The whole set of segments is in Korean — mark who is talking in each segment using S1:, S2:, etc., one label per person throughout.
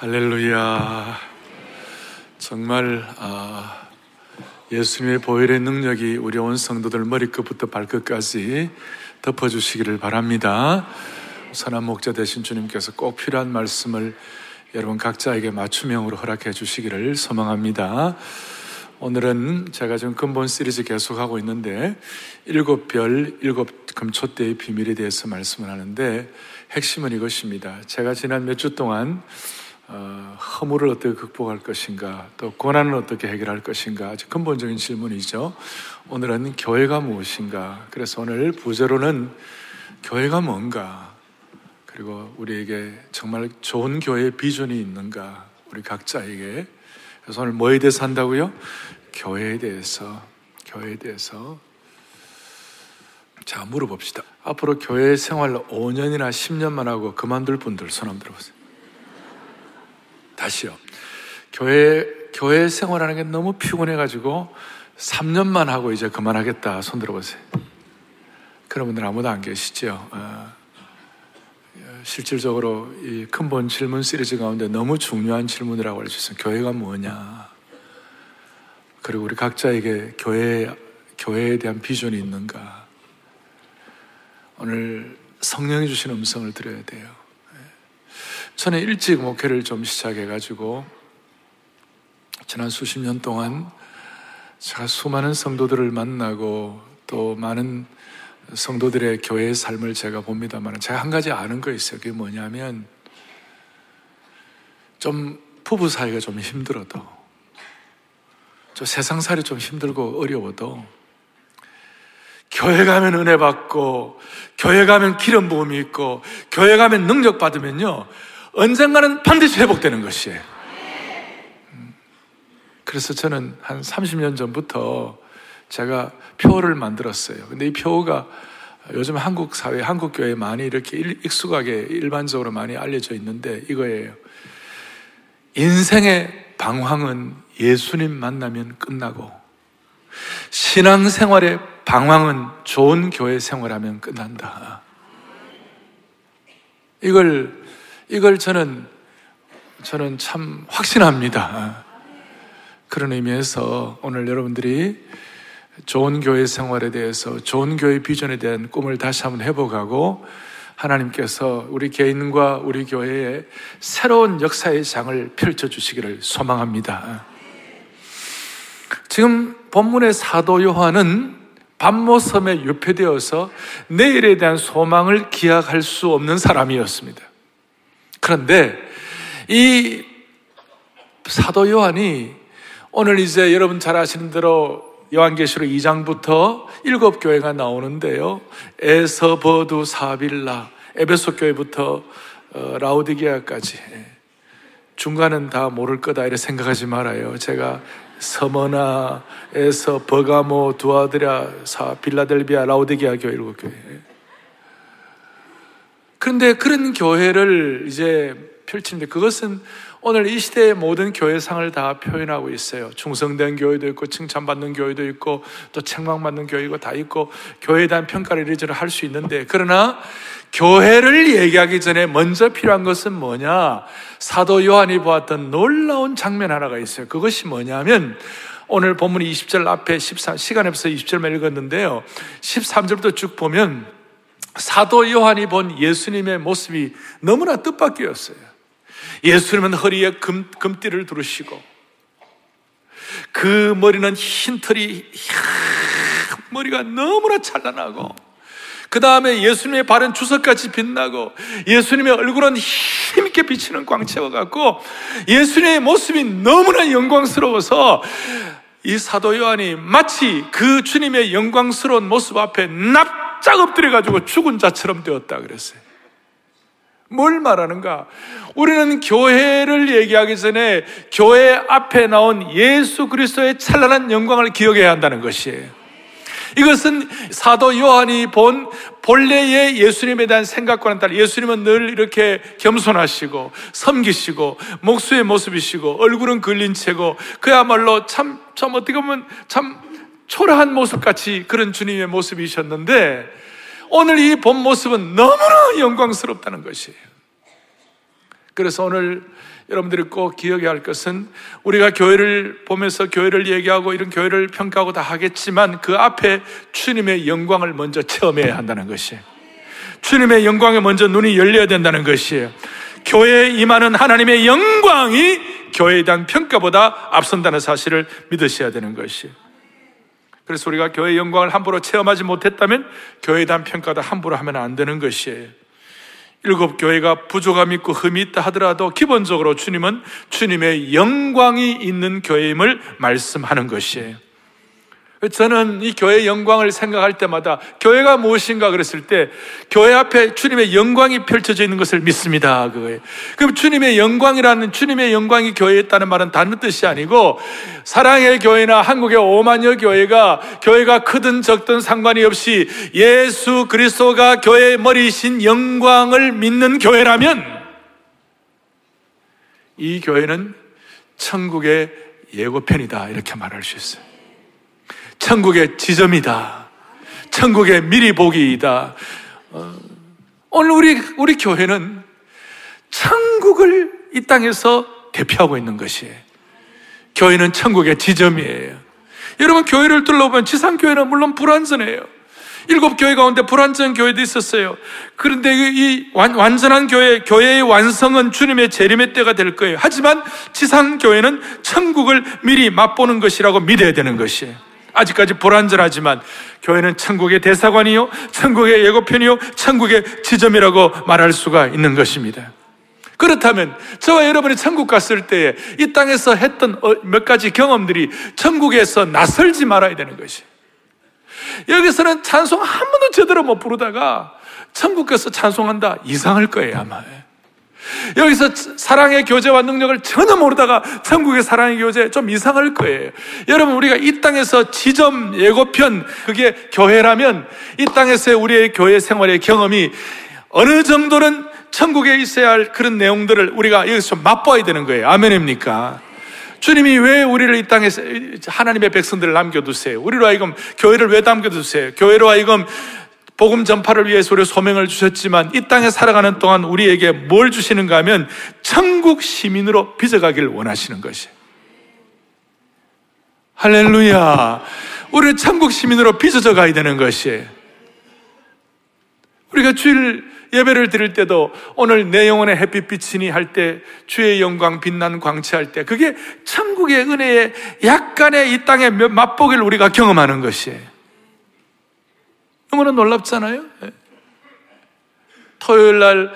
S1: 할렐루야. 정말 아, 예수님의 보혈의 능력이 우리 온 성도들 머리끝부터 발끝까지 덮어주시기를 바랍니다. 선한 목자 되신 주님께서 꼭 필요한 말씀을 여러분 각자에게 맞춤형으로 허락해 주시기를 소망합니다. 오늘은 제가 지금 근본 시리즈 계속하고 있는데 일곱 별, 일곱 금초대의 비밀에 대해서 말씀을 하는데 핵심은 이것입니다. 제가 지난 몇 주 동안 어, 허물을 어떻게 극복할 것인가, 또 고난을 어떻게 해결할 것인가, 아주 근본적인 질문이죠. 오늘은 교회가 무엇인가. 그래서 오늘 부제로는 교회가 뭔가, 그리고 우리에게 정말 좋은 교회의 비전이 있는가, 우리 각자에게. 그래서 오늘 뭐에 대해서 한다고요? 교회에 대해서, 교회에 대해서. 자, 물어봅시다. 앞으로 교회 생활 5년이나 10년만 하고 그만둘 분들 손 한번 들어보세요. 다시요. 교회, 교회 생활하는 게 너무 피곤해가지고 3년만 하고 이제 그만하겠다. 손 들어보세요. 그런 분들 아무도 안 계시죠? 어, 실질적으로 이 근본 질문 시리즈 가운데 너무 중요한 질문이라고 알려주셨어요. 교회가 뭐냐? 그리고 우리 각자에게 교회, 교회에 대한 비전이 있는가? 오늘 성령이 주신 음성을 드려야 돼요. 저는 일찍 목회를 좀 시작해가지고 지난 수십 년 동안 제가 수많은 성도들을 만나고 또 많은 성도들의 교회의 삶을 제가 봅니다만 제가 한 가지 아는 거 있어요. 그게 뭐냐면 좀 부부 사이가 좀 힘들어도 저 세상 살이 좀 힘들고 어려워도 교회 가면 은혜 받고 교회 가면 기름 부음이 있고 교회 가면 능력 받으면요 언젠가는 반드시 회복되는 것이에요. 음. 그래서 저는 한 30년 전부터 제가 표를 만들었어요. 근데 이 표가 요즘 한국 사회, 한국 교회에 많이 이렇게 익숙하게 일반적으로 많이 알려져 있는데 이거예요. 인생의 방황은 예수님 만나면 끝나고 신앙생활의 방황은 좋은 교회 생활하면 끝난다. 이걸 이걸 저는 저는 참 확신합니다. 그런 의미에서 오늘 여러분들이 좋은 교회 생활에 대해서 좋은 교회 비전에 대한 꿈을 다시 한번 회복하고 하나님께서 우리 개인과 우리 교회에 새로운 역사의 장을 펼쳐 주시기를 소망합니다. 지금 본문의 사도 요한은 밤모섬에 유폐되어서 내일에 대한 소망을 기약할 수 없는 사람이었습니다. 그런데 이 사도 요한이 오늘 이제 여러분 잘 아시는 대로 요한계시록 2장부터 일곱 교회가 나오는데요. 에서버두 사빌라 에베소 교회부터 어, 라우디게아까지 중간은 다 모를 거다 이렇게 생각하지 말아요. 제가 서머나 에서 버가모 두아드랴 사 빌라델비아 라우디게아 교회 일곱 교회 그런데 그런 교회를 이제 펼치는데 그것은 오늘 이 시대의 모든 교회상을 다 표현하고 있어요. 충성된 교회도 있고 칭찬받는 교회도 있고 또 책망받는 교회가 다 있고 교회에 대한 평가를 이리저리 할 수 있는데 그러나 교회를 얘기하기 전에 먼저 필요한 것은 뭐냐? 사도 요한이 보았던 놀라운 장면 하나가 있어요. 그것이 뭐냐면 오늘 본문 20절 앞에 13, 시간 에서 20절만 읽었는데요. 13절부터 쭉 보면 사도 요한이 본 예수님의 모습이 너무나 뜻밖이었어요. 예수님은 허리에 금, 금띠를 두르시고 그 머리는 흰 털이 머리가 너무나 찬란하고 그 다음에 예수님의 발은 주석같이 빛나고 예수님의 얼굴은 힘있게 비치는 광채와 같고 예수님의 모습이 너무나 영광스러워서 이 사도 요한이 마치 그 주님의 영광스러운 모습 앞에 납 납작 엎드려가지고 죽은 자처럼 되었다 그랬어요. 뭘 말하는가? 우리는 교회를 얘기하기 전에 교회 앞에 나온 예수 그리스도의 찬란한 영광을 기억해야 한다는 것이에요. 이것은 사도 요한이 본 본래의 예수님에 대한 생각과는 달리 예수님은 늘 이렇게 겸손하시고 섬기시고 목수의 모습이시고 얼굴은 걸린 채고 그야말로 참, 참 어떻게 보면 참 초라한 모습같이 그런 주님의 모습이셨는데 오늘 이 본 모습은 너무나 영광스럽다는 것이에요. 그래서 오늘 여러분들이 꼭 기억해야 할 것은 우리가 교회를 보면서 교회를 얘기하고 이런 교회를 평가하고 다 하겠지만 그 앞에 주님의 영광을 먼저 체험해야 한다는 것이에요. 주님의 영광에 먼저 눈이 열려야 된다는 것이에요. 교회에 임하는 하나님의 영광이 교회에 대한 평가보다 앞선다는 사실을 믿으셔야 되는 것이에요. 그래서 우리가 교회의 영광을 함부로 체험하지 못했다면 교회에 대한 평가도 함부로 하면 안 되는 것이에요. 일곱 교회가 부족함이 있고 흠이 있다 하더라도 기본적으로 주님은 주님의 영광이 있는 교회임을 말씀하는 것이에요. 저는 이 교회의 영광을 생각할 때마다 교회가 무엇인가 그랬을 때 교회 앞에 주님의 영광이 펼쳐져 있는 것을 믿습니다. 그거예요. 그럼 주님의 영광이라는 주님의 영광이 교회에 있다는 말은 다른 뜻이 아니고 사랑의 교회나 한국의 오만여 교회가 교회가 크든 적든 상관이 없이 예수 그리스도가 교회의 머리이신 영광을 믿는 교회라면 이 교회는 천국의 예고편이다 이렇게 말할 수 있어요. 천국의 지점이다. 천국의 미리 보기이다. 어, 오늘 우리, 우리 교회는 천국을 이 땅에서 대표하고 있는 것이에요. 교회는 천국의 지점이에요. 여러분, 교회를 둘러보면 지상교회는 물론 불완전해요. 일곱 교회 가운데 불완전 교회도 있었어요. 그런데 이 완 전한 교회, 교회의 완성은 주님의 재림의 때가 될 거예요. 하지만 지상 교회는 천국을 미리 맛보는 것이라고 믿어야 되는 것이에요. 아직까지 불완전하지만 교회는 천국의 대사관이요, 천국의 예고편이요, 천국의 지점이라고 말할 수가 있는 것입니다. 그렇다면 저와 여러분이 천국 갔을 때에 이 땅에서 했던 어, 몇 가지 경험들이 천국에서 낯설지 말아야 되는 것이. 여기서는 찬송 한 번도 제대로 못 부르다가 천국 가서 찬송한다 이상할 거예요 아마. 여기서 사랑의 교제와 능력을 전혀 모르다가 천국의 사랑의 교제 좀 이상할 거예요. 여러분, 우리가 이 땅에서 지점 예고편, 그게 교회라면 이 땅에서의 우리의 교회 생활의 경험이 어느 정도는 천국에 있어야 할 그런 내용들을 우리가 여기서 맛봐야 되는 거예요. 아멘입니까? 주님이 왜 우리를 이 땅에서 하나님의 백성들을 남겨두세요? 우리로 하여금 교회를 왜 남겨두세요? 교회로 하여금 복음 전파를 위해서 우리 소명을 주셨지만 이 땅에 살아가는 동안 우리에게 뭘 주시는가 하면 천국 시민으로 빚어가길 원하시는 것이. 할렐루야. 우리 천국 시민으로 빚어져 가야 되는 것이. 우리가 주일 예배를 드릴 때도 오늘 내 영혼의 햇빛 비치니 할 때 주의 영광 빛난 광채 할 때 그게 천국의 은혜의 약간의 이 땅의 맛보기를 우리가 경험하는 것이에요. 너무나 놀랍잖아요. 예. 토요일 날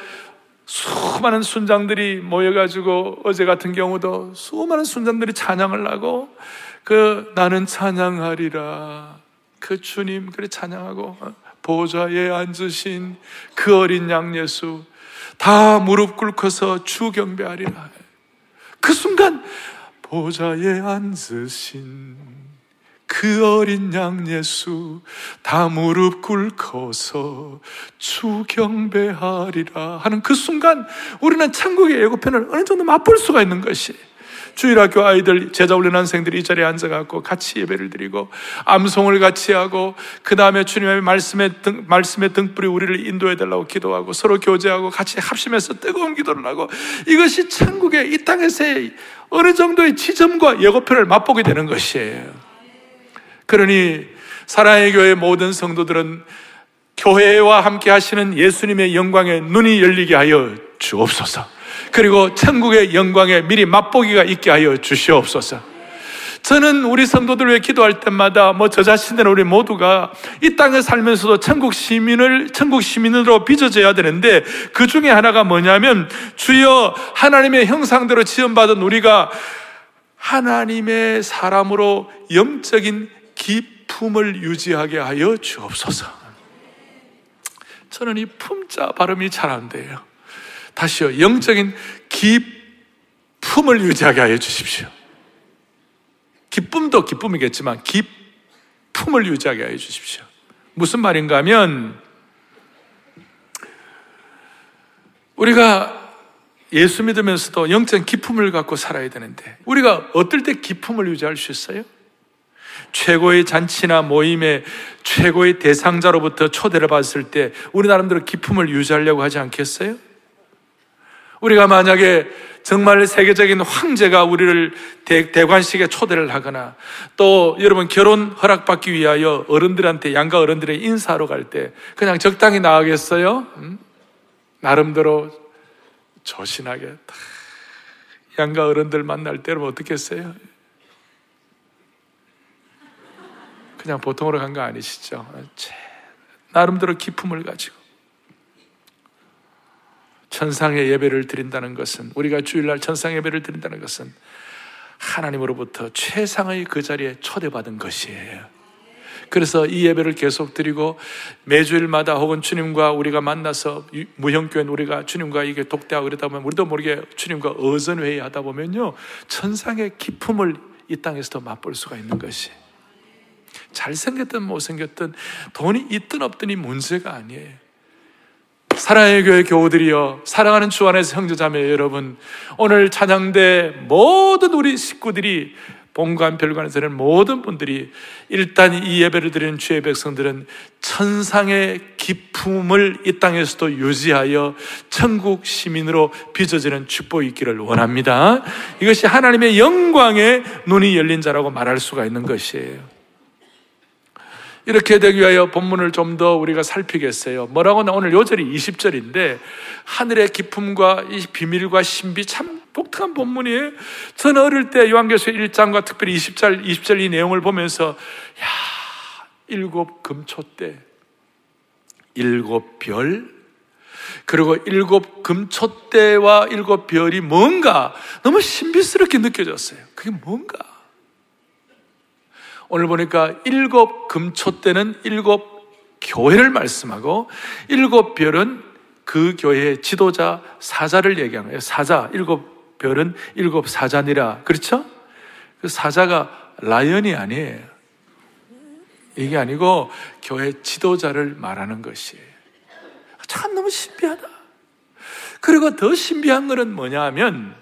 S1: 수많은 순장들이 모여가지고 어제 같은 경우도 수많은 순장들이 찬양을 하고 그 나는 찬양하리라 그 주님 그래 찬양하고 어, 보좌에 앉으신 그 어린 양 예수 다 무릎 꿇고서 주 경배하리라 그 순간 보좌에 앉으신 그 어린 양 예수 다 무릎 꿇고서 주 경배하리라 하는 그 순간 우리는 천국의 예고편을 어느 정도 맛볼 수가 있는 것이 주일학교 아이들 제자 훈련원생들이 이 자리에 앉아갖고 같이 예배를 드리고 암송을 같이 하고 그 다음에 주님의 말씀의 등, 말씀의 등불이 우리를 인도해 달라고 기도하고 서로 교제하고 같이 합심해서 뜨거운 기도를 하고 이것이 천국의 이 땅에서의 어느 정도의 지점과 예고편을 맛보게 되는 것이에요. 그러니 사랑의 교회 모든 성도들은 교회와 함께 하시는 예수님의 영광에 눈이 열리게 하여 주옵소서. 그리고 천국의 영광에 미리 맛보기가 있게 하여 주시옵소서. 저는 우리 성도들 왜 기도할 때마다 뭐 저 자신들 우리 모두가 이 땅에 살면서도 천국 시민을 천국 시민으로 빚어져야 되는데 그 중에 하나가 뭐냐면 주여 하나님의 형상대로 지음받은 우리가 하나님의 사람으로 영적인 기품을 유지하게 하여 주옵소서. 저는 이 품자 발음이 잘 안 돼요. 다시요. 영적인 기품을 유지하게 하여 주십시오. 기쁨도 기쁨이겠지만 기품을 유지하게 하여 주십시오. 무슨 말인가 하면 우리가 예수 믿으면서도 영적 기품을 갖고 살아야 되는데 우리가 어떨 때 기품을 유지할 수 있어요? 최고의 잔치나 모임의 최고의 대상자로부터 초대를 받았을 때 우리 나름대로 기품을 유지하려고 하지 않겠어요? 우리가 만약에 정말 세계적인 황제가 우리를 대, 대관식에 초대를 하거나 또 여러분 결혼 허락받기 위하여 어른들한테 양가 어른들의 인사하러 갈 때 그냥 적당히 나가겠어요? 음? 나름대로 조신하게 양가 어른들 만날 때는 어떻게 했어요? 그냥 보통으로 간 거 아니시죠? 나름대로 기품을 가지고 천상의 예배를 드린다는 것은 우리가 주일날 천상 예배를 드린다는 것은 하나님으로부터 최상의 그 자리에 초대받은 것이에요. 그래서 이 예배를 계속 드리고 매주일마다 혹은 주님과 우리가 만나서 무형교회 우리가 주님과 이게 독대하고 그러다 보면 우리도 모르게 주님과 어선회의 하다 보면요 천상의 기품을 이 땅에서도 맛볼 수가 있는 것이 잘생겼든 못생겼든 돈이 있든 없든이 문제가 아니에요. 사랑의 교회 교우들이여 사랑하는 주 안에서 형제자매 여러분 오늘 찬양대 모든 우리 식구들이 본관 별관에서는 모든 분들이 일단 이 예배를 드리는 주의 백성들은 천상의 기품을 이 땅에서도 유지하여 천국 시민으로 빚어지는 축복이 있기를 원합니다. 이것이 하나님의 영광의 눈이 열린 자라고 말할 수가 있는 것이에요. 이렇게 되기 위하여 본문을 좀 더 우리가 살피겠어요. 뭐라고 나 오늘 요절이 20절인데 하늘의 기품과 이 비밀과 신비 참 독특한 본문이에요. 저는 어릴 때 요한계시서 1장과 특별히 20절 20절 이 내용을 보면서 야, 일곱 금초대 일곱 별 그리고 일곱 금초대와 일곱 별이 뭔가 너무 신비스럽게 느껴졌어요. 그게 뭔가 오늘 보니까 일곱 금초 때는 일곱 교회를 말씀하고 일곱 별은 그 교회의 지도자 사자를 얘기하는 거예요. 사자, 일곱 별은 일곱 사자니라. 그렇죠? 그 사자가 라이언이 아니에요. 이게 아니고 교회 지도자를 말하는 것이에요. 참 너무 신비하다. 그리고 더 신비한 것은 뭐냐 하면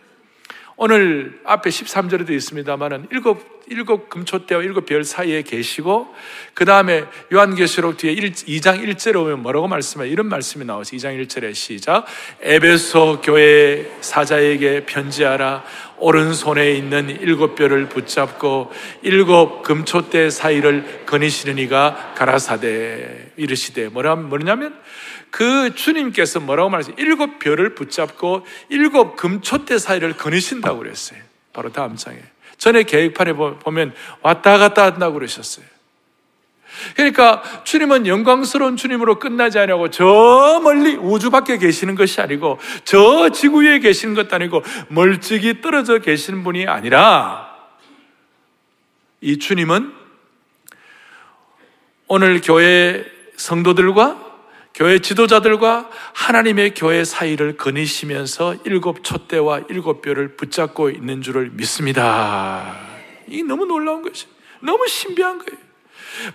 S1: 오늘 앞에 13절에도 있습니다만은 일곱 일곱 금초대와 일곱 별 사이에 계시고 그 다음에 요한계시록 뒤에 1, 2장 1절에 오면 뭐라고 말씀해? 이런 말씀이 나와서 2장 1절에 시작. 에베소 교회 사자에게 편지하라. 오른손에 있는 일곱 별을 붙잡고 일곱 금초대 사이를 거니시는 이가 가라사대. 이르시되 뭐라 뭐냐면 그 주님께서 뭐라고 말하세요? 일곱 별을 붙잡고 일곱 금초대 사이를 거니신다고 그랬어요. 바로 다음 장에. 전에 계획판에 보면 왔다 갔다 한다고 그러셨어요. 그러니까 주님은 영광스러운 주님으로 끝나지 않냐고 저 멀리 우주 밖에 계시는 것이 아니고 저 지구 위에 계시는 것도 아니고 멀찍이 떨어져 계시는 분이 아니라 이 주님은 오늘 교회 성도들과 교회 지도자들과 하나님의 교회 사이를 거니시면서 일곱 촛대와 일곱 뼈를 붙잡고 있는 줄을 믿습니다. 이 너무 놀라운 것이 너무 신비한 거예요.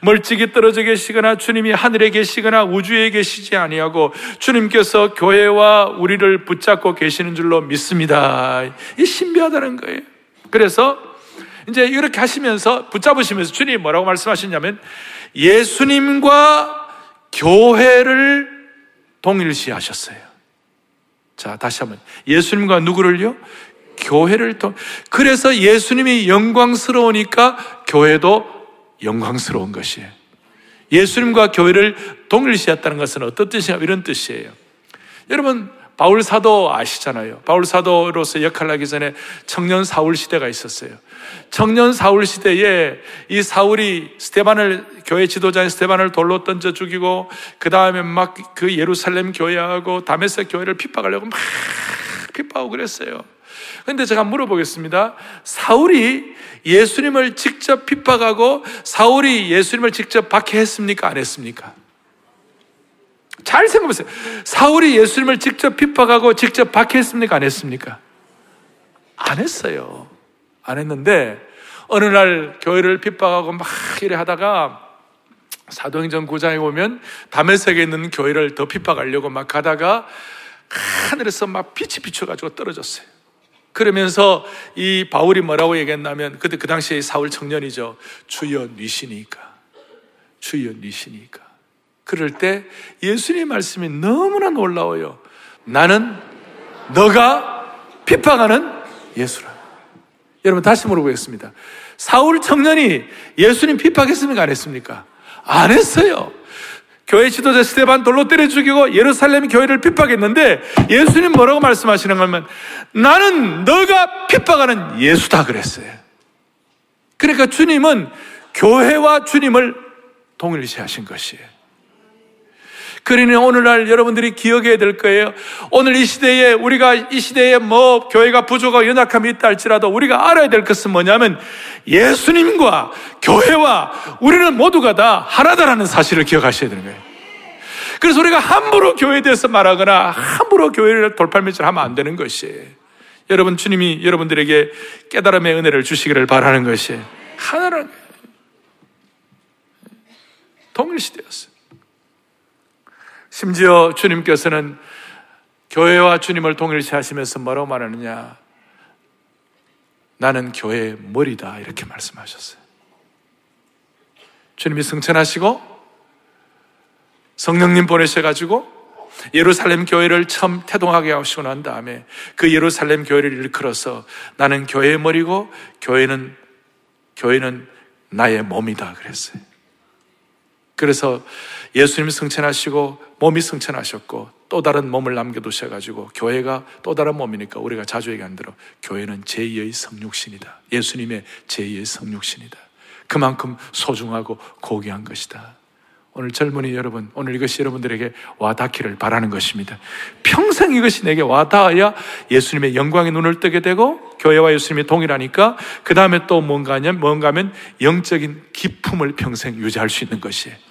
S1: 멀찍이 떨어져 계시거나 주님이 하늘에 계시거나 우주에 계시지 아니하고 주님께서 교회와 우리를 붙잡고 계시는 줄로 믿습니다. 이 신비하다는 거예요. 그래서 이제 이렇게 하시면서 붙잡으시면서 주님이 뭐라고 말씀하셨냐면 예수님과 교회를 동일시 하셨어요. 자, 다시 한번. 예수님과 누구를요? 교회를 통, 그래서 예수님이 영광스러우니까 교회도 영광스러운 것이에요. 예수님과 교회를 동일시했다는 것은 어떤 뜻이냐? 이런 뜻이에요. 여러분, 바울 사도 아시잖아요. 바울 사도로서 역할을 하기 전에 청년 사울 시대가 있었어요. 청년 사울 시대에 이 사울이 스테반을 교회 지도자인 스테반을 돌로 던져 죽이고 그 다음에 막 그 예루살렘 교회하고 다메섹 교회를 핍박하려고 막 핍박하고 그랬어요. 근데 제가 물어보겠습니다. 사울이 예수님을 직접 핍박하고 사울이 예수님을 직접 박해했습니까? 안 했습니까? 잘 생각해보세요. 사울이 예수님을 직접 핍박하고 직접 박해했습니까? 안 했습니까? 안 했어요. 안 했는데, 어느 날 교회를 핍박하고 막 이래 하다가 사도행전 9장에 보면 담에색에 있는 교회를 더 핍박하려고 막 가다가 하늘에서 막 빛이 비춰가지고 떨어졌어요. 그러면서 이 바울이 뭐라고 얘기했냐면 그때 그 당시에 사울 청년이죠. 주여 니시니까. 주여 니시니까. 그럴 때 예수님의 말씀이 너무나 놀라워요. 나는 너가 핍박하는 예수라. 여러분 다시 물어보겠습니다. 사울 청년이 예수님 핍박했습니까? 안 했습니까? 안 했어요. 교회 지도자 스테반 돌로 때려 죽이고 예루살렘 교회를 핍박했는데 예수님 뭐라고 말씀하시는 거면 나는 너가 핍박하는 예수다 그랬어요. 그러니까 주님은 교회와 주님을 동일시하신 것이에요. 그러니 오늘날 여러분들이 기억해야 될 거예요. 오늘 이 시대에 우리가 이 시대에 뭐 교회가 부족하고 연약함이 있다 할지라도 우리가 알아야 될 것은 뭐냐면 예수님과 교회와 우리는 모두가 다 하나다라는 사실을 기억하셔야 되는 거예요. 그래서 우리가 함부로 교회에 대해서 말하거나 함부로 교회를 돌팔매질하면 안 되는 것이에요. 여러분 주님이 여러분들에게 깨달음의 은혜를 주시기를 바라는 것이 하나라는 동일시대였어요. 심지어 주님께서는 교회와 주님을 동일시 하시면서 뭐라고 말하느냐? 나는 교회의 머리다. 이렇게 말씀하셨어요. 주님이 승천하시고 성령님 보내셔가지고 예루살렘 교회를 처음 태동하게 하시고 난 다음에 그 예루살렘 교회를 일컬어서 나는 교회의 머리고 교회는, 교회는 나의 몸이다. 그랬어요. 그래서 예수님이 승천하시고 몸이 승천하셨고 또 다른 몸을 남겨두셔가지고 교회가 또 다른 몸이니까 우리가 자주 얘기한 대로 교회는 제2의 성육신이다. 예수님의 제2의 성육신이다. 그만큼 소중하고 고귀한 것이다. 오늘 젊은이 여러분, 오늘 이것이 여러분들에게 와닿기를 바라는 것입니다. 평생 이것이 내게 와닿아야 예수님의 영광의 눈을 뜨게 되고 교회와 예수님이 동일하니까 그 다음에 또 뭔가냐면 뭔가 하면 영적인 기품을 평생 유지할 수 있는 것이에요.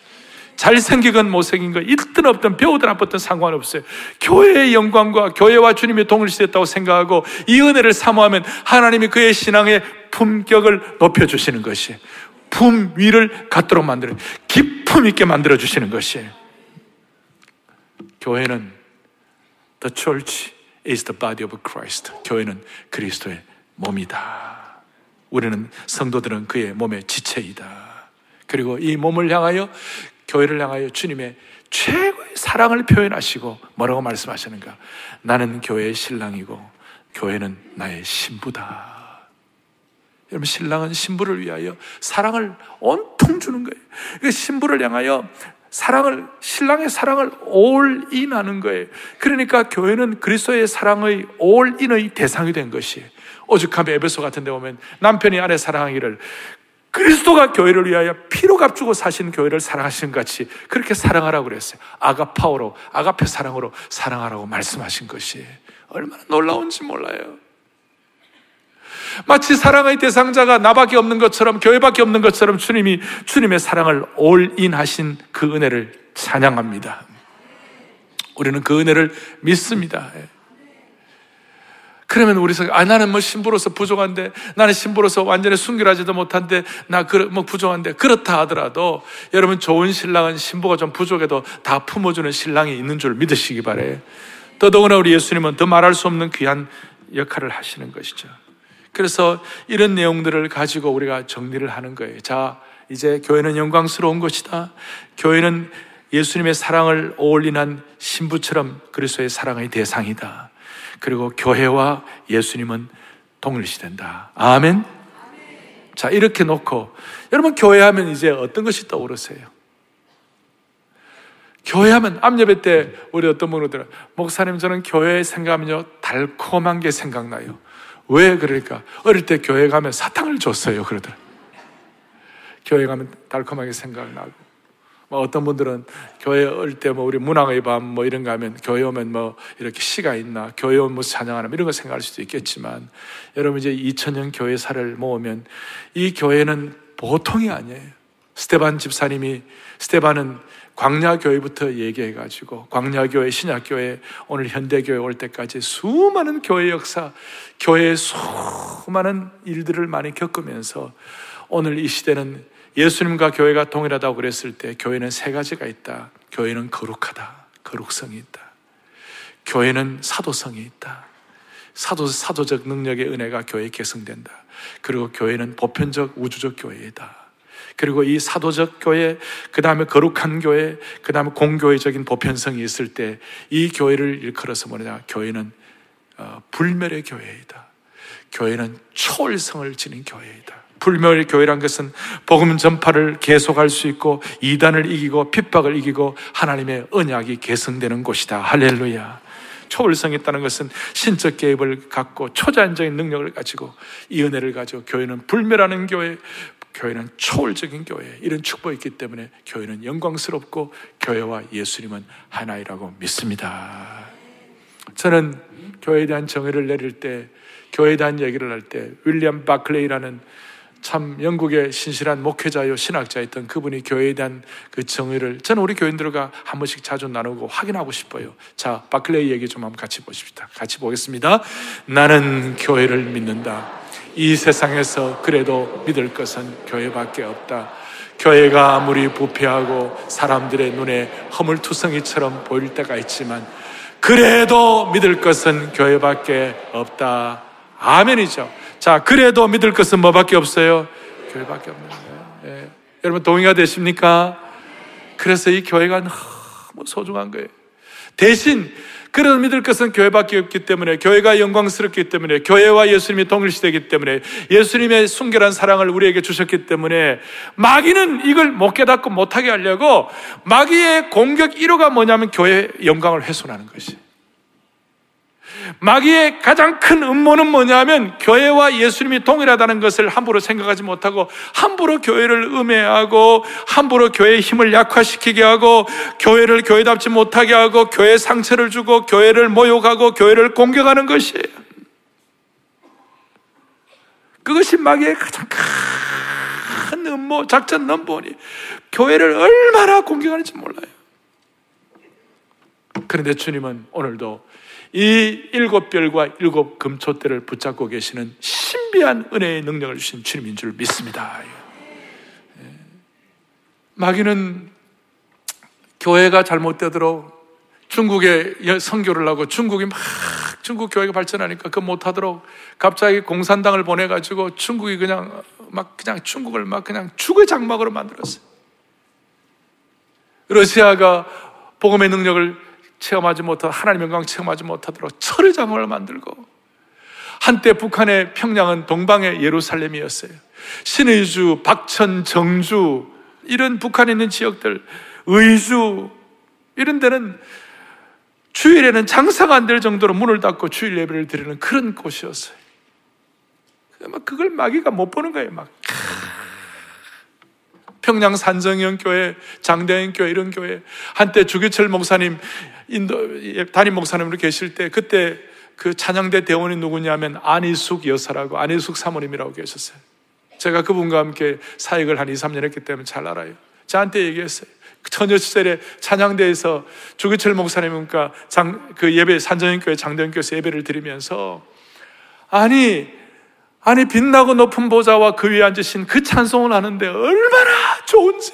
S1: 잘생기건 못생긴 거, 있든 없든 배우든 안 배우든 상관없어요. 교회의 영광과 교회와 주님의 동일시됐다고 생각하고 이 은혜를 사모하면 하나님이 그의 신앙의 품격을 높여주시는 것이에요. 품 위를 갖도록 만들어 기품 있게 만들어 주시는 것이에요. 교회는 the church is the body of Christ. 교회는 그리스도의 몸이다. 우리는 성도들은 그의 몸의 지체이다. 그리고 이 몸을 향하여 교회를 향하여 주님의 최고의 사랑을 표현하시고 뭐라고 말씀하시는가? 나는 교회의 신랑이고 교회는 나의 신부다. 여러분 신랑은 신부를 위하여 사랑을 온통 주는 거예요. 그 신부를 향하여 사랑을 신랑의 사랑을 올인하는 거예요. 그러니까 교회는 그리스도의 사랑의 올인의 대상이 된 것이에요. 오죽하면 에베소 같은 데 보면 남편이 아내 사랑하기를 그리스도가 교회를 위하여 피로 값주고 사신 교회를 사랑하신 같이 그렇게 사랑하라고 그랬어요. 아가파오로, 아가페 사랑으로 사랑하라고 말씀하신 것이 얼마나 놀라운지 몰라요. 마치 사랑의 대상자가 나밖에 없는 것처럼 교회밖에 없는 것처럼 주님이 주님의 사랑을 올인하신 그 은혜를 찬양합니다. 우리는 그 은혜를 믿습니다. 그러면 우리 아 나는 뭐 신부로서 부족한데 나는 신부로서 완전히 순결하지도 못한데 나뭐 부족한데 그렇다 하더라도 여러분 좋은 신랑은 신부가 좀 부족해도 다 품어주는 신랑이 있는 줄 믿으시기 바래요. 더더구나 우리 예수님은 더 말할 수 없는 귀한 역할을 하시는 것이죠. 그래서 이런 내용들을 가지고 우리가 정리를 하는 거예요. 자, 이제 교회는 영광스러운 것이다. 교회는 예수님의 사랑을 어울리는 신부처럼 그리스도의 사랑의 대상이다. 그리고 교회와 예수님은 동일시된다. 아멘. 자, 이렇게 놓고 여러분 교회 하면 이제 어떤 것이 떠오르세요? 교회 하면 암예배 때 우리 어떤 분들 목사님 저는 교회 생각하면요 달콤한 게 생각나요. 왜 그러니까 어릴 때 교회 가면 사탕을 줬어요 그러더라. 교회 가면 달콤하게 생각나고 뭐 어떤 분들은 교회 올 때 뭐 우리 문학의 밤 뭐 이런 거 하면 교회 오면 뭐 이렇게 시가 있나 교회 오면 뭐 찬양하나 뭐 이런 거 생각할 수도 있겠지만 여러분 이제 2000년 교회사를 모으면 이 교회는 보통이 아니에요. 스테반 집사님이 스테반은 광야교회부터 얘기해가지고 광야교회, 신약교회, 오늘 현대교회 올 때까지 수많은 교회 역사, 교회의 수많은 일들을 많이 겪으면서 오늘 이 시대는 예수님과 교회가 동일하다고 그랬을 때 교회는 세 가지가 있다. 교회는 거룩하다. 거룩성이 있다. 교회는 사도성이 있다. 사도, 사도적 능력의 은혜가 교회에 계승된다. 그리고 교회는 보편적 우주적 교회이다. 그리고 이 사도적 교회, 그 다음에 거룩한 교회, 그 다음에 공교회적인 보편성이 있을 때 이 교회를 일컬어서 뭐냐. 교회는 어, 불멸의 교회이다. 교회는 초월성을 지닌 교회이다. 불멸의 교회란 것은 복음 전파를 계속할 수 있고 이단을 이기고 핍박을 이기고 하나님의 언약이 계승되는 곳이다. 할렐루야. 초월성 있다는 것은 신적 개입을 갖고 초자연적인 능력을 가지고 이 은혜를 가지고 교회는 불멸하는 교회, 교회는 초월적인 교회 이런 축복이 있기 때문에 교회는 영광스럽고 교회와 예수님은 하나이라고 믿습니다. 저는 교회에 대한 정의를 내릴 때 교회에 대한 얘기를 할 때 윌리엄 바클레이라는 참 영국의 신실한 목회자요 신학자였던 그분이 교회에 대한 그 정의를 저는 우리 교인들과 한 번씩 자주 나누고 확인하고 싶어요. 자, 바클레이 얘기 좀 한번 같이 보십시다. 같이 보겠습니다. 나는 교회를 믿는다. 이 세상에서 그래도 믿을 것은 교회밖에 없다. 교회가 아무리 부패하고 사람들의 눈에 허물투성이처럼 보일 때가 있지만 그래도 믿을 것은 교회밖에 없다. 아멘이죠. 자, 그래도 믿을 것은 뭐밖에 없어요? 교회밖에 없는 거예요. 예. 여러분 동의가 되십니까? 그래서 이 교회가 너무 소중한 거예요. 대신 그래도 믿을 것은 교회밖에 없기 때문에 교회가 영광스럽기 때문에 교회와 예수님이 동일시되기 때문에 예수님의 순결한 사랑을 우리에게 주셨기 때문에 마귀는 이걸 못 깨닫고 못하게 하려고 마귀의 공격 1호가 뭐냐면 교회의 영광을 훼손하는 것이 마귀의 가장 큰 음모는 뭐냐면 교회와 예수님이 동일하다는 것을 함부로 생각하지 못하고 함부로 교회를 음해하고 함부로 교회의 힘을 약화시키게 하고 교회를 교회답지 못하게 하고 교회 상처를 주고 교회를 모욕하고 교회를 공격하는 것이에요. 그것이 마귀의 가장 큰 음모, 작전 넘버원이 교회를 얼마나 공격하는지 몰라요. 그런데 주님은 오늘도 이 일곱 별과 일곱 금초대를 붙잡고 계시는 신비한 은혜의 능력을 주신 주님인 줄 믿습니다. 예. 마귀는 교회가 잘못되도록 중국에 선교를 하고 중국이 막 중국 교회가 발전하니까 그 못하도록 갑자기 공산당을 보내가지고 중국이 그냥 막 그냥 중국을 막 그냥 죽의 장막으로 만들었어요. 러시아가 복음의 능력을 체험하지 못하 하나님의 영광 체험하지 못하도록 철의 장막을 만들고 한때 북한의 평양은 동방의 예루살렘이었어요. 신의 주, 박천, 정주 이런 북한에 있는 지역들, 의주 이런 데는 주일에는 장사가 안 될 정도로 문을 닫고 주일 예배를 드리는 그런 곳이었어요. 막 그걸 마귀가 못 보는 거예요, 막. 평양 산정형 교회, 장대현 교회 이런 교회 한때 주기철 목사님 인도 담임 목사님으로 계실 때 그때 그 찬양대 대원이 누구냐면 안희숙 여사라고 안희숙 사모님이라고 계셨어요. 제가 그분과 함께 사역을 한 2, 3년 했기 때문에 잘 알아요. 저한테 얘기했어요. 처녀 시절에 찬양대에서 주기철 목사님과 장, 그 예배, 산정인교회 장대인교회에서 예배를 드리면서 아니, 아니, 빛나고 높은 보좌와 그 위에 앉으신 그 찬송을 하는데 얼마나 좋은지.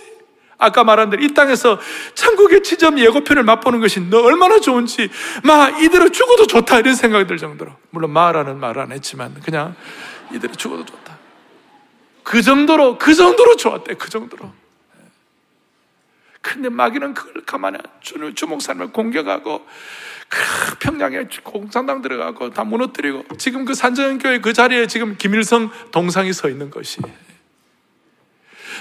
S1: 아까 말한 대로 이 땅에서 천국의 지점 예고편을 맛보는 것이 너 얼마나 좋은지, 막 이대로 죽어도 좋다 이런 생각이 들 정도로. 물론 말하는 말안 했지만 그냥 이대로 죽어도 좋다. 그 정도로, 그 정도로 좋았대, 그 정도로. 근데 마귀는 그걸 가만히 주, 주 목사님을 공격하고 그 평양에 공산당 들어가고 다 무너뜨리고 지금 그 산전교회 그 자리에 지금 김일성 동상이 서 있는 것이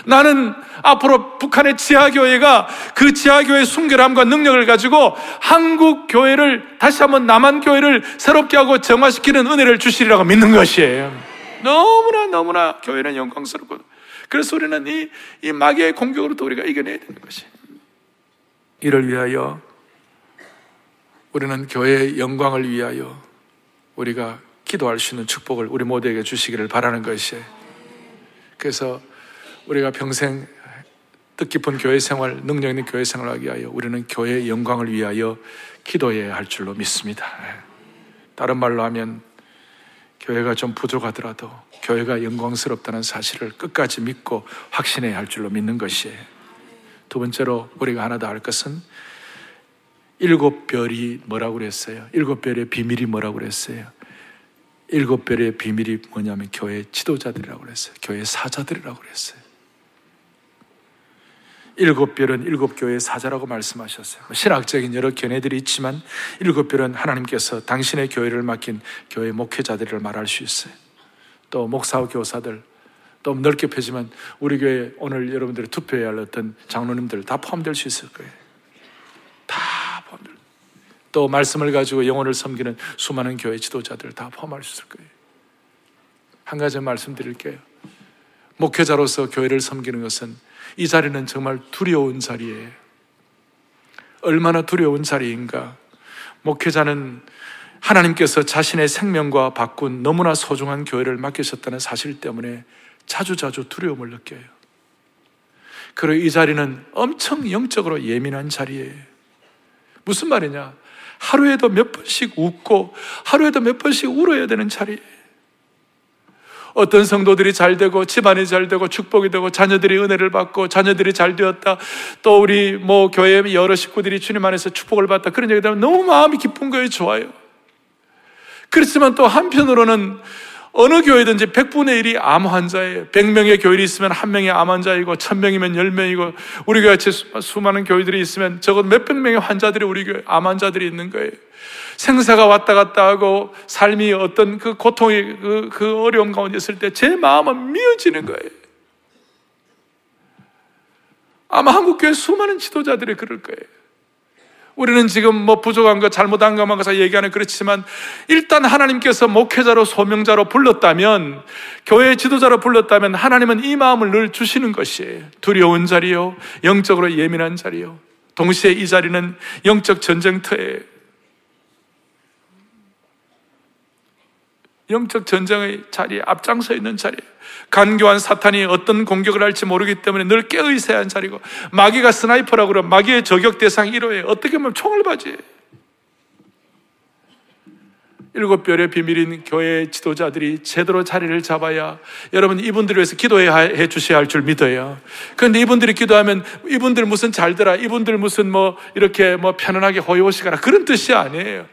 S1: 나는 앞으로 북한의 지하교회가 그 지하교회의 순결함과 능력을 가지고 한국 교회를 다시 한번 남한 교회를 새롭게 하고 정화시키는 은혜를 주시리라고 믿는 것이에요. 너무나 너무나 교회는 영광스럽고 그래서 우리는 이, 이 마귀의 공격으로도 우리가 이겨내야 되는 것이. 이를 위하여 우리는 교회의 영광을 위하여 우리가 기도할 수 있는 축복을 우리 모두에게 주시기를 바라는 것이에요. 그래서 우리가 평생 뜻깊은 교회 생활, 능력 있는 교회 생활을 하기 위하여 우리는 교회의 영광을 위하여 기도해야 할 줄로 믿습니다. 다른 말로 하면 교회가 좀 부족하더라도 교회가 영광스럽다는 사실을 끝까지 믿고 확신해야 할 줄로 믿는 것이에요. 두 번째로 우리가 하나 더 할 것은 일곱 별이 뭐라고 그랬어요? 일곱 별의 비밀이 뭐라고 그랬어요? 일곱 별의 비밀이 뭐냐면 교회 지도자들이라고 그랬어요. 교회 사자들이라고 그랬어요. 일곱 별은 일곱 교회의 사자라고 말씀하셨어요. 신학적인 여러 견해들이 있지만 일곱 별은 하나님께서 당신의 교회를 맡긴 교회 목회자들을 말할 수 있어요. 또 목사와 교사들, 또 넓게 펴지만 우리 교회 오늘 여러분들이 투표해야 할 어떤 장로님들 다 포함될 수 있을 거예요. 또 말씀을 가지고 영혼을 섬기는 수많은 교회 지도자들 다 포함할 수 있을 거예요. 한 가지 말씀드릴게요. 목회자로서 교회를 섬기는 것은 이 자리는 정말 두려운 자리예요. 얼마나 두려운 자리인가. 목회자는 하나님께서 자신의 생명과 바꾼 너무나 소중한 교회를 맡기셨다는 사실 때문에 자주자주 두려움을 느껴요. 그리고 이 자리는 엄청 영적으로 예민한 자리예요. 무슨 말이냐? 하루에도 몇 번씩 웃고 하루에도 몇 번씩 울어야 되는 자리예요. 어떤 성도들이 잘 되고 집안이 잘 되고 축복이 되고 자녀들이 은혜를 받고 자녀들이 잘 되었다. 또 우리 뭐 교회 여러 식구들이 주님 안에서 축복을 받다. 그런 얘기 들으면 너무 마음이 기쁜 거예요. 좋아요. 그렇지만 또 한편으로는 어느 교회든지 100분의 1이 암 환자예요. 100명의 교회이 있으면 한 명이 암 환자이고 1000명이면 10명이고 우리 교회 같이 수많은 교회들이 있으면 적어도 몇백 명의 환자들이 우리 교회 암 환자들이 있는 거예요. 생사가 왔다 갔다 하고 삶이 어떤 그 고통이 그, 그 어려움 가운데 있을 때 제 마음은 미어지는 거예요. 아마 한국 교회 수많은 지도자들이 그럴 거예요. 우리는 지금 뭐 부족한 것, 잘못한 것만 가서 얘기하는 그렇지만 일단 하나님께서 목회자로 소명자로 불렀다면 교회 지도자로 불렀다면 하나님은 이 마음을 늘 주시는 것이에요. 두려운 자리요, 영적으로 예민한 자리요. 동시에 이 자리는 영적 전쟁터에 영적 전쟁의 자리에 앞장서 있는 자리에 간교한 사탄이 어떤 공격을 할지 모르기 때문에 늘 깨어 있어야 하는 자리고 마귀가 sniper라고 그러면 마귀의 저격 대상 1호에 어떻게 보면 총을 맞이 일곱 별의 비밀인 교회 지도자들이 제대로 자리를 잡아야 여러분 이분들을 위해서 기도해 주셔야 할 줄 믿어요. 그런데 이분들이 기도하면 이분들 무슨 잘되라, 이분들 무슨 뭐 이렇게 뭐 편안하게 호의호식하라 그런 뜻이 아니에요.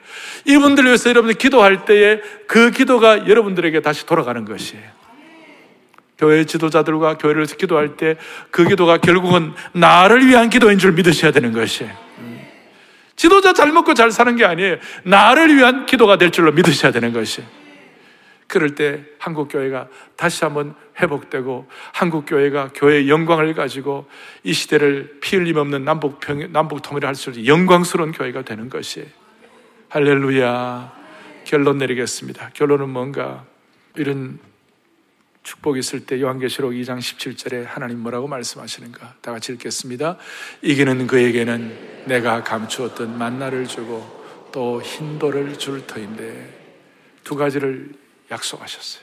S1: 이분들 위해서 여러분들 기도할 때에 그 기도가 여러분들에게 다시 돌아가는 것이에요. 교회 지도자들과 교회를 기도할 때 그 기도가 결국은 나를 위한 기도인 줄 믿으셔야 되는 것이에요. 지도자 잘 먹고 잘 사는 게 아니에요. 나를 위한 기도가 될 줄로 믿으셔야 되는 것이. 그럴 때 한국 교회가 다시 한번 회복되고 한국 교회가 교회의 영광을 가지고 이 시대를 피 흘림 없는 남북 평 남북 통일을 할 수 있는 영광스러운 교회가 되는 것이. 할렐루야. 결론 내리겠습니다. 결론은 뭔가 이런 축복이 있을 때 요한계시록 2장 17절에 하나님 뭐라고 말씀하시는가? 다 같이 읽겠습니다. 이기는 그에게는 내가 감추었던 만나를 주고 또 흰돌을 줄 터인데 두 가지를 약속하셨어요.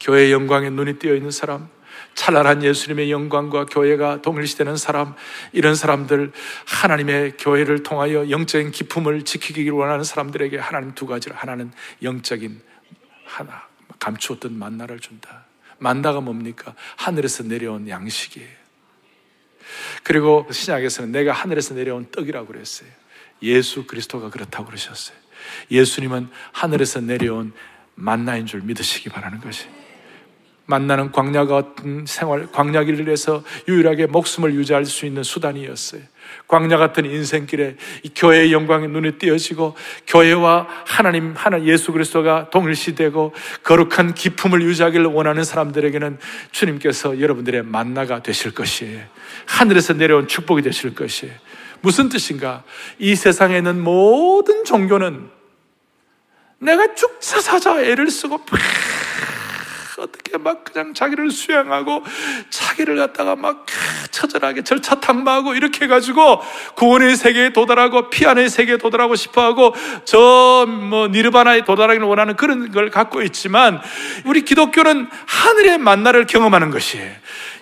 S1: 교회의 영광에 눈이 띄어 있는 사람, 찬란한 예수님의 영광과 교회가 동일시되는 사람, 이런 사람들, 하나님의 교회를 통하여 영적인 기품을 지키기를 원하는 사람들에게 하나님 두 가지를, 하나는 영적인 하나, 감추었던 만나를 준다. 만나가 뭡니까? 하늘에서 내려온 양식이에요. 그리고 신약에서는 내가 하늘에서 내려온 떡이라고 그랬어요. 예수 그리스도가 그렇다고 그러셨어요. 예수님은 하늘에서 내려온 만나인 줄 믿으시기 바라는 것이. 만나는 광야 같은 생활, 광야길을 위해서 유일하게 목숨을 유지할 수 있는 수단이었어요. 광야 같은 인생길에 교회의 영광에 눈에 띄어지고 교회와 하나님 하나 예수 그리스도가 동일시되고 거룩한 기품을 유지하기를 원하는 사람들에게는 주님께서 여러분들의 만나가 되실 것이에요. 하늘에서 내려온 축복이 되실 것이에요. 무슨 뜻인가? 이 세상에 있는 모든 종교는 내가 쭉 사사자 애를 쓰고 어떻게 막 그냥 자기를 수양하고 자기를 갖다가 막 처절하게 절차 탕마하고 이렇게 해가지고 구원의 세계에 도달하고 피안의 세계에 도달하고 싶어하고 저 뭐 니르바나에 도달하기를 원하는 그런 걸 갖고 있지만 우리 기독교는 하늘의 만나를 경험하는 것이에요.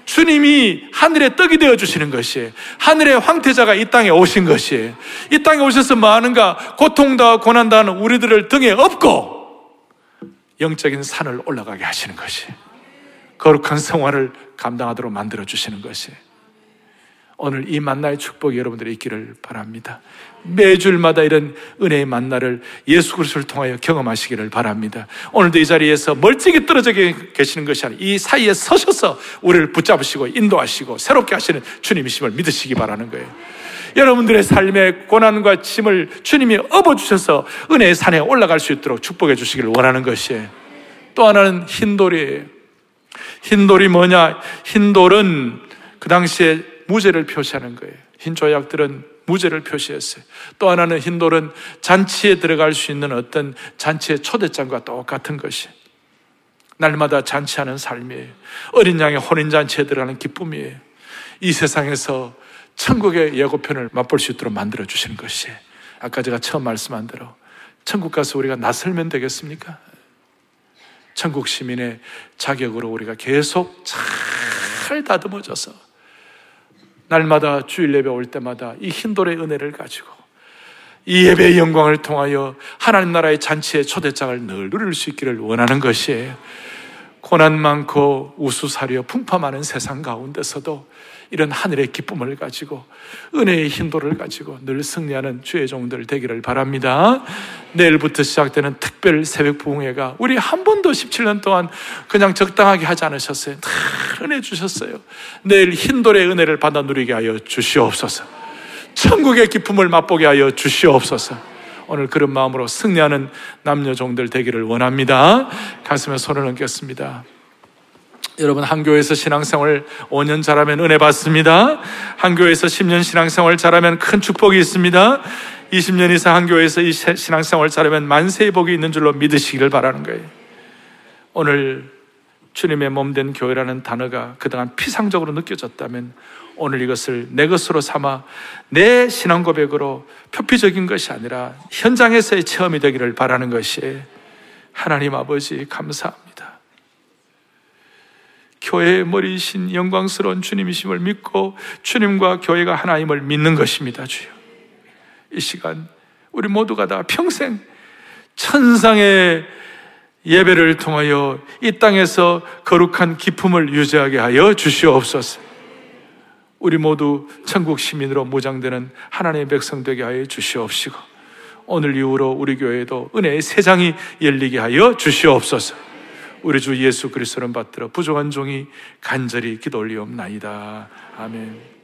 S1: 주님이 하늘의 떡이 되어 주시는 것이에요. 하늘의 황태자가 이 땅에 오신 것이에요. 이 땅에 오셔서 뭐 하는가? 고통다 고난다는 우리들을 등에 업고 영적인 산을 올라가게 하시는 것이 거룩한 생활을 감당하도록 만들어 주시는 것이 오늘 이 만나의 축복이 여러분들이 있기를 바랍니다. 매주일마다 이런 은혜의 만나를 예수 그리스도를 통하여 경험하시기를 바랍니다. 오늘도 이 자리에서 멀찍이 떨어져 계시는 것이 아니라 이 사이에 서셔서 우리를 붙잡으시고 인도하시고 새롭게 하시는 주님이심을 믿으시기 바라는 거예요. 여러분들의 삶의 고난과 짐을 주님이 업어주셔서 은혜의 산에 올라갈 수 있도록 축복해 주시기를 원하는 것이에요. 또 하나는 흰돌이에요. 흰돌이 뭐냐? 흰돌은 그 당시에 무죄를 표시하는 거예요. 흰 조약들은 무죄를 표시했어요. 또 하나는 흰돌은 잔치에 들어갈 수 있는 어떤 잔치의 초대장과 똑같은 것이 날마다 잔치하는 삶이에요. 어린 양의 혼인잔치에 들어가는 기쁨이에요. 이 세상에서 천국의 예고편을 맛볼 수 있도록 만들어 주시는 것이 아까 제가 처음 말씀한 대로 천국 가서 우리가 나설면 되겠습니까? 천국 시민의 자격으로 우리가 계속 잘 다듬어져서 날마다 주일 예배 올 때마다 이 흰돌의 은혜를 가지고 이 예배의 영광을 통하여 하나님 나라의 잔치의 초대장을 늘 누릴 수 있기를 원하는 것이에요. 고난 많고 우수사려 풍파 많은 세상 가운데서도 이런 하늘의 기쁨을 가지고 은혜의 힘도를 가지고 늘 승리하는 주의 종들 되기를 바랍니다. 내일부터 시작되는 특별 새벽 부흥회가 우리 한 번도 17년 동안 그냥 적당하게 하지 않으셨어요. 다 은혜 주셨어요. 내일 흰돌의 은혜를 받아 누리게 하여 주시옵소서. 천국의 기쁨을 맛보게 하여 주시옵소서. 오늘 그런 마음으로 승리하는 남녀 종들 되기를 원합니다. 가슴에 손을 얹겠습니다. 여러분 한 교회에서 신앙생활 5년 잘하면 은혜 받습니다. 한 교회에서 10년 신앙생활 잘하면 큰 축복이 있습니다. 20년 이상 한 교회에서 이 신앙생활 잘하면 만세의 복이 있는 줄로 믿으시기를 바라는 거예요. 오늘 주님의 몸 된 교회라는 단어가 그동안 피상적으로 느껴졌다면 오늘 이것을 내 것으로 삼아 내 신앙 고백으로 표피적인 것이 아니라 현장에서의 체험이 되기를 바라는 것이 하나님 아버지 감사합니다. 교회의 머리이신 영광스러운 주님이심을 믿고 주님과 교회가 하나님을 믿는 것입니다, 주여. 이 시간 우리 모두가 다 평생 천상의 예배를 통하여 이 땅에서 거룩한 기품을 유지하게 하여 주시옵소서. 우리 모두 천국 시민으로 무장되는 하나님의 백성 되게 하여 주시옵시고 오늘 이후로 우리 교회에도 은혜의 세장이 열리게 하여 주시옵소서. 우리 주 예수 그리스도를 받들어 부족한 종이 간절히 기도 올리옵나이다. 아멘.